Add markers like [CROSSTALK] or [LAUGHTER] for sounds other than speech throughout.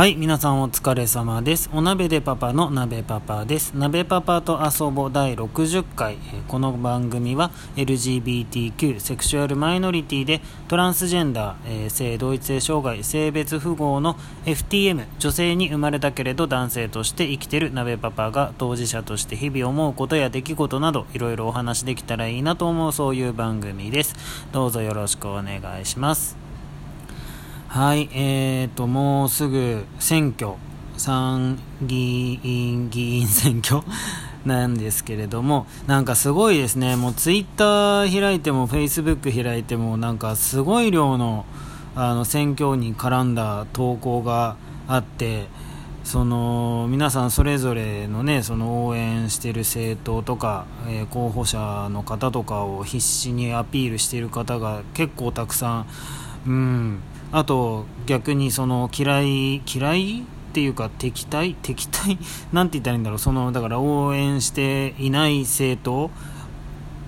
はい、皆さんお疲れ様です。お鍋でパパの鍋パパです。鍋パパと遊ぼう第60回。えこの番組は LGBTQ、セクシュアルマイノリティでトランスジェンダー、えー性同一性障害、性別符号の FTM、女性に生まれたけれど男性として生きてる鍋パパが当事者として日々思うことや出来事などいろいろお話できたらいいなと思うそういう番組です。どうぞよろしくお願いします。はい、えーと、もうすぐ選挙、参議院議員選挙。[LAUGHS] なんですけれども、なんかすごいですね、もうツイッター開いても、フェイスブック開いても、なんかすごい量のあの選挙に絡んだ投稿があって、その皆さんそれぞれのねその応援している政党とか、えー候補者の方とかを必死にアピールしている方が結構たくさんうん。あと逆にその嫌い嫌いっていうか敵対？敵対？[LAUGHS] なんて言ったらいいんだろう。そのだから応援していない政党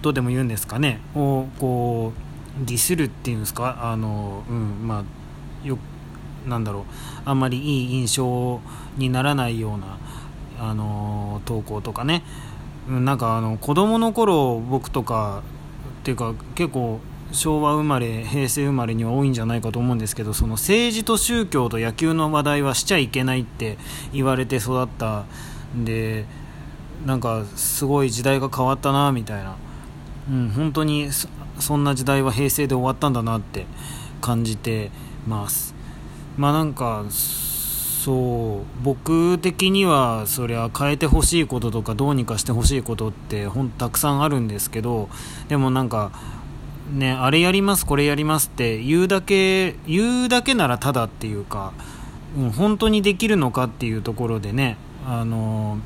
とでも言うんですかね？をこうディスるっていうんですか？あのうんまあよなんだろう。あんまりいい印象にならないようなあの投稿とかね。うんなんかあの子供の頃僕とかっていうか結構昭和生まれ平成生まれには多いんじゃないかと思うんですけどその政治と宗教と野球の話題はしちゃいけないって言われて育ったんでなんかすごい時代が変わったなみたいな、うん、本当にそんな時代は平成で終わったんだなって感じてます。まあなんかそう僕的にはそりゃ変えてほしいこととかどうにかしてほしいことってほんたくさんあるんですけどでもなんかねあれやりますこれやりますって言うだけ言うだけならただっていうか、うん、本当にできるのかっていうところでねあの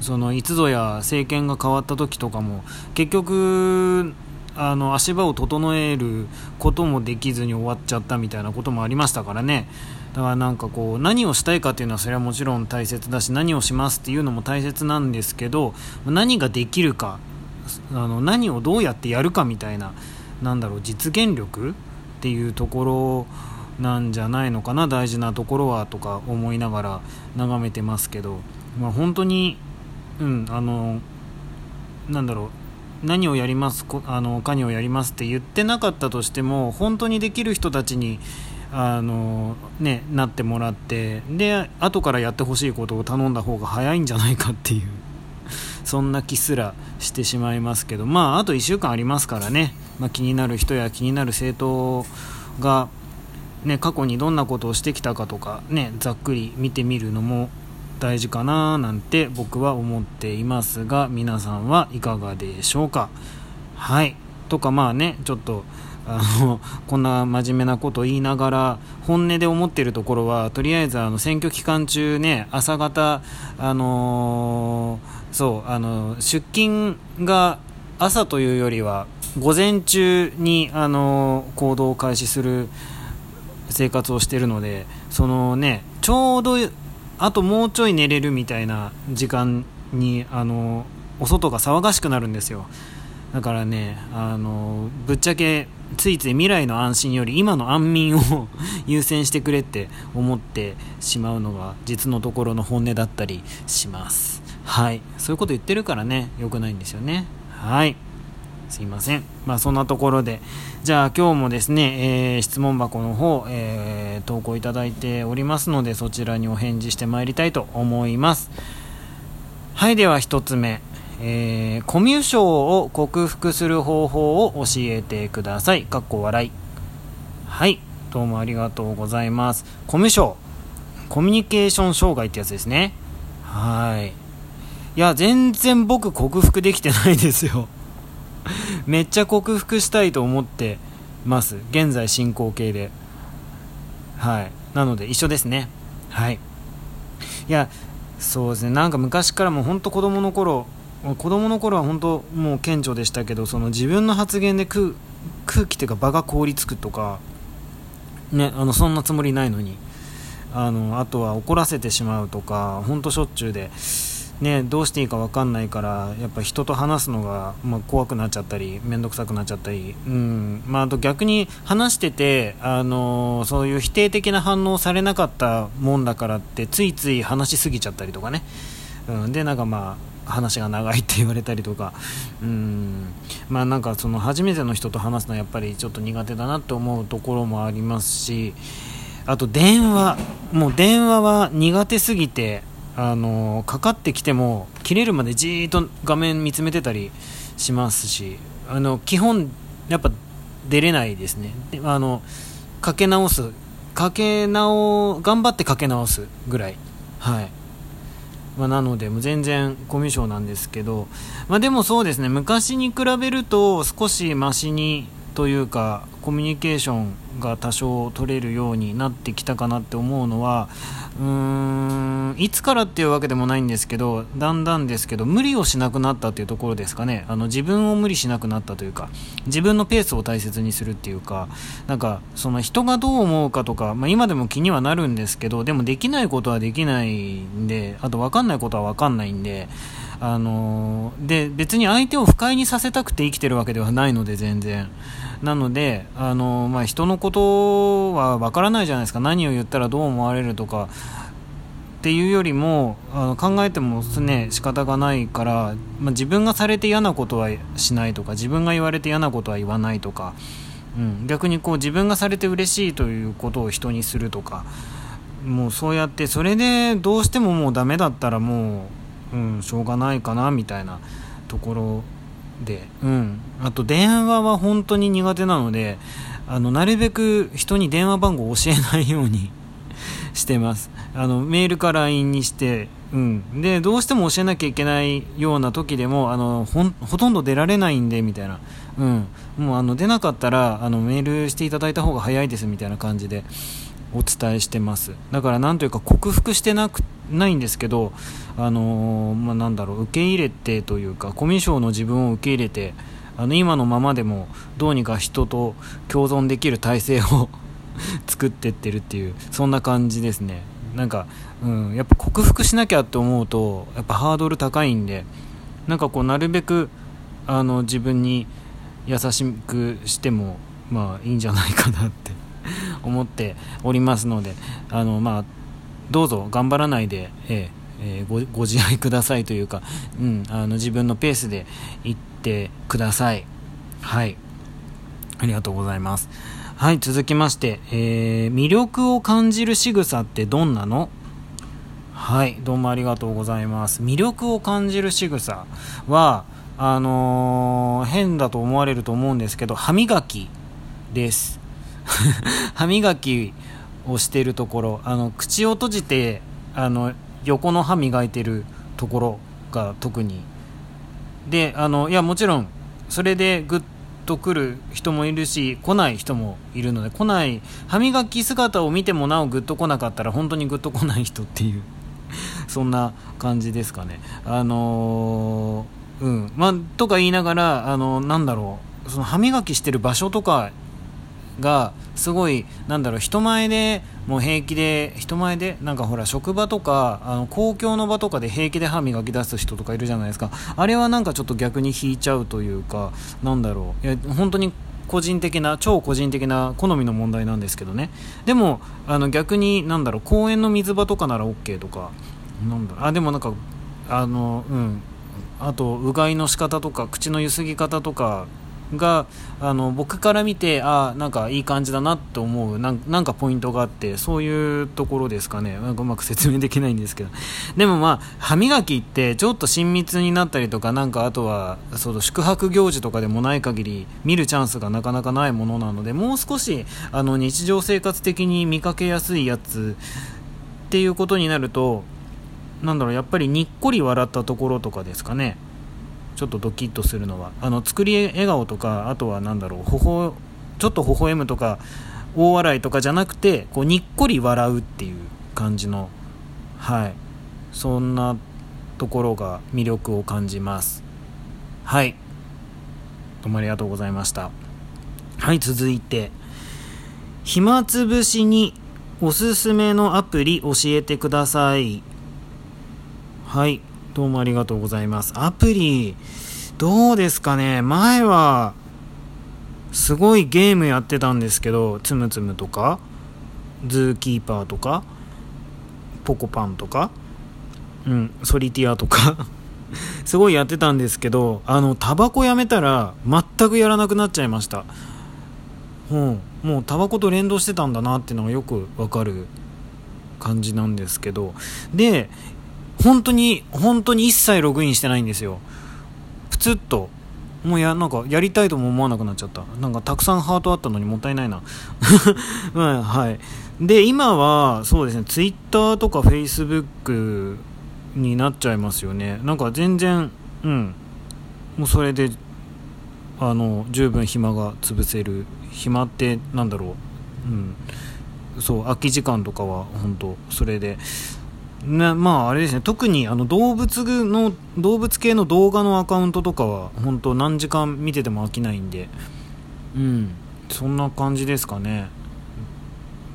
そのいつぞや政権が変わった時とかも結局あの足場を整えることもできずに終わっちゃったみたいなこともありましたからね。だからなんかこう何をしたいかっていうのはそれはもちろん大切だし何をしますっていうのも大切なんですけど何ができるかあの何をどうやってやるかみたいななんだろう実現力っていうところなんじゃないのかな大事なところはとか思いながら眺めてますけど、まあ、本当に、うん、あのなんだろう何をやりますあの何をやりますって言ってなかったとしても本当にできる人たちにあの、ね、なってもらってで後からやってほしいことを頼んだ方が早いんじゃないかっていうそんな気すらしてしまいますけどまああと1週間ありますからね、まあ、気になる人や気になる政党が、ね、過去にどんなことをしてきたかとか、ね、ざっくり見てみるのも大事かななんて僕は思っていますが皆さんはいかがでしょうか？はい。とかまあねちょっとあの [LAUGHS] こんな真面目なこと言いながら本音で思っているところはとりあえずあの選挙期間中ね朝方あのーそうあの出勤が朝というよりは午前中にあの行動を開始する生活をしているのでそのねちょうどあともうちょい寝れるみたいな時間にあのお外が騒がしくなるんですよ。だからねあのぶっちゃけついつい未来の安心より今の安眠を [LAUGHS] 優先してくれって思ってしまうのが実のところの本音だったりします。はい。そういうこと言ってるからね良くないんですよね。はい。すいません。まあそんなところで、じゃあ今日もですね、えー質問箱の方、えー投稿いただいておりますので、そちらにお返事してまいりたいと思います。はい、では一つ目。えーコミュ障を克服する方法を教えてください。かっこ笑い。はい、どうもありがとうございます。コミュ障。コミュニケーション障害ってやつですね。はい。いや、全然僕克服できてないですよ。[LAUGHS] めっちゃ克服したいと思ってます。現在進行形で。はい。なので一緒ですね。はい。いやそうですね。なんか昔からもう本当子供の頃子供の頃は本当もう顕著でしたけどその自分の発言で空気っていうか場が凍りつくとかねあのそんなつもりないのにあのあとは怒らせてしまうとか本当しょっちゅうで。ね、どうしていいか分かんないからやっぱ人と話すのが、まあ、怖くなっちゃったり面倒くさくなっちゃったり、うん。まあ、あと逆に話してて、あのー、そういう否定的な反応されなかったもんだからってついつい話しすぎちゃったりとかね、うん、でなんかまあ話が長いって言われたりとか、うん。まあ、なんかその初めての人と話すのはやっぱりちょっと苦手だなって思うところもありますしあと電話。もう電話は苦手すぎてあのかかってきても切れるまでじーっと画面見つめてたりしますしあの基本やっぱ出れないですね。あのかけ直す。かけ直頑張ってかけ直すぐらい。はい、まあ、なのでもう全然コミュ障なんですけど、まあ、でもそうですね。昔に比べると少しマシにというかコミュニケーションが多少取れるようになってきたかなって思うのはうーんいつからっていうわけでもないんですけどだんだんですけど無理をしなくなったっていうところですかね。あの自分を無理しなくなったというか自分のペースを大切にするっていうかなんかその人がどう思うかとか、まあ、今でも気にはなるんですけどでもできないことはできないんであと分かんないことは分かんないんであので別に相手を不快にさせたくて生きてるわけではないので全然。なのであの、まあ、人のことはわからないじゃないですか。何を言ったらどう思われるとか。っていうよりもあの考えてもね仕方がないから、まあ、自分がされて嫌なことはしないとか自分が言われて嫌なことは言わないとか、うん、逆にこう自分がされて嬉しいということを人にするとか。もうそうやってそれでどうしてももうダメだったらもう、うん、しょうがないかなみたいなところで、うん、あと電話は本当に苦手なのであのなるべく人に電話番号を教えないように [LAUGHS] してます。あのメールか LINE にして、うん、でどうしても教えなきゃいけないような時でもあのほとんど出られないんでみたいな、うん、もうあの出なかったらあのメールしていただいた方が早いですみたいな感じで。お伝えしてます。だからなんというか克服してなくないんですけど、あのー、まあ、なんだろう受け入れてというかコミュ障の自分を受け入れてあの今のままでもどうにか人と共存できる体制を [LAUGHS] 作ってってるっていうそんな感じですね。なんか、うん、やっぱ克服しなきゃって思うとやっぱハードル高いんでなんかこうなるべくあの自分に優しくしてもまあいいんじゃないかなって。[LAUGHS] 思っておりますのであのまあどうぞ頑張らないで、ええー、ごご自愛くださいというか、うん、あの自分のペースで行ってください。はい。ありがとうございます。はい続きまして、えー、魅力を感じる仕草ってどんなの？はいどうもありがとうございます。魅力を感じる仕草はあのー、変だと思われると思うんですけど歯磨きです。歯磨きをしているところあの口を閉じてあの横の歯磨いてるところが特に。であのいやもちろんそれでグッと来る人もいるし来ない人もいるので来ない歯磨き姿を見てもなおグッと来なかったら本当にグッと来ない人っていう [LAUGHS] そんな感じですかね。あのー、うん。まとか言いながらあのなんだろう。その歯磨きしてる場所とかがすごいなんだろう人前でもう平気で人前でなんかほら職場とかあの公共の場とかで平気で歯磨き出す人とかいるじゃないですか。あれはなんかちょっと逆に引いちゃうというかなんだろう。いや本当に個人的な超個人的な好みの問題なんですけどね。でもあの逆になんだろう公園の水場とかなら OK とかなんだろう。あでもなんかあのうん。あとうがいの仕方とか口のゆすぎ方とかがあの僕から見てあなんかいい感じだなと思うなんかポイントがあってそういうところですかね。なんかうまく説明できないんですけど。でもまあ歯磨きってちょっと親密になったりとかなんかあとはその宿泊行事とかでもない限り見るチャンスがなかなかないものなのでもう少しあの日常生活的に見かけやすいやつっていうことになるとなんだろうやっぱりにっこり笑ったところとかですかね。ちょっとドキッとするのはあの作り笑顔とかあとは何だろうほほちょっと微笑むとか大笑いとかじゃなくてこうにっこり笑うっていう感じのはいそんなところが魅力を感じます。はい。どうもありがとうございました。はい続いて暇つぶしにおすすめのアプリ教えてください。はい。どうもありがとうございます。アプリどうですかね？前はすごいゲームやってたんですけどつむつむとかズーキーパーとかポコパンとかうんソリティアとか [LAUGHS] すごいやってたんですけどあのタバコやめたら全くやらなくなっちゃいました。うんもうタバコと連動してたんだなっていうのがよくわかる感じなんですけど。で本当に本当に一切ログインしてないんですよ。プツッと。もうやなんかやりたいとも思わなくなっちゃった。なんかたくさんハートあったのにもったいないな、[LAUGHS] うん、はい。で今はそうですねツイッターとかフェイスブックになっちゃいますよね。なんか全然うん。もうそれであの十分暇が潰せる。暇ってなんだろう。うん。そう空き時間とかは本当それで。ね、まああれですね。特にあの動物の動物系の動画のアカウントとかは本当何時間見てても飽きないんで。うん。そんな感じですかね。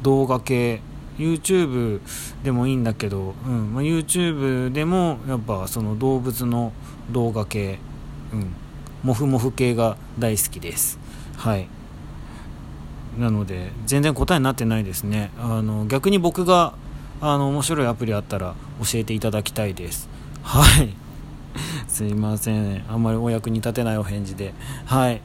動画系。YouTube でもいいんだけど、うん。まあ、YouTube でもやっぱその動物の動画系、うん、モフモフ系が大好きです。はい。なので全然答えになってないですね。あの逆に僕があの面白いアプリあったら教えていただきたいです。はい。[LAUGHS] すいません。あんまりお役に立てないお返事で。はい。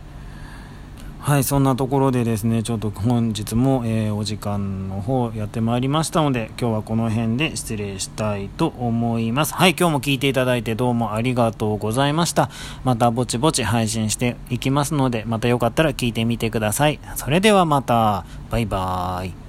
はいそんなところでですねちょっと本日も、えー、お時間の方やってまいりましたので今日はこの辺で失礼したいと思います。はい今日も聞いていただいてどうもありがとうございました。またぼちぼち配信していきますのでまたよかったら聞いてみてください。それではまた。バイバーイ。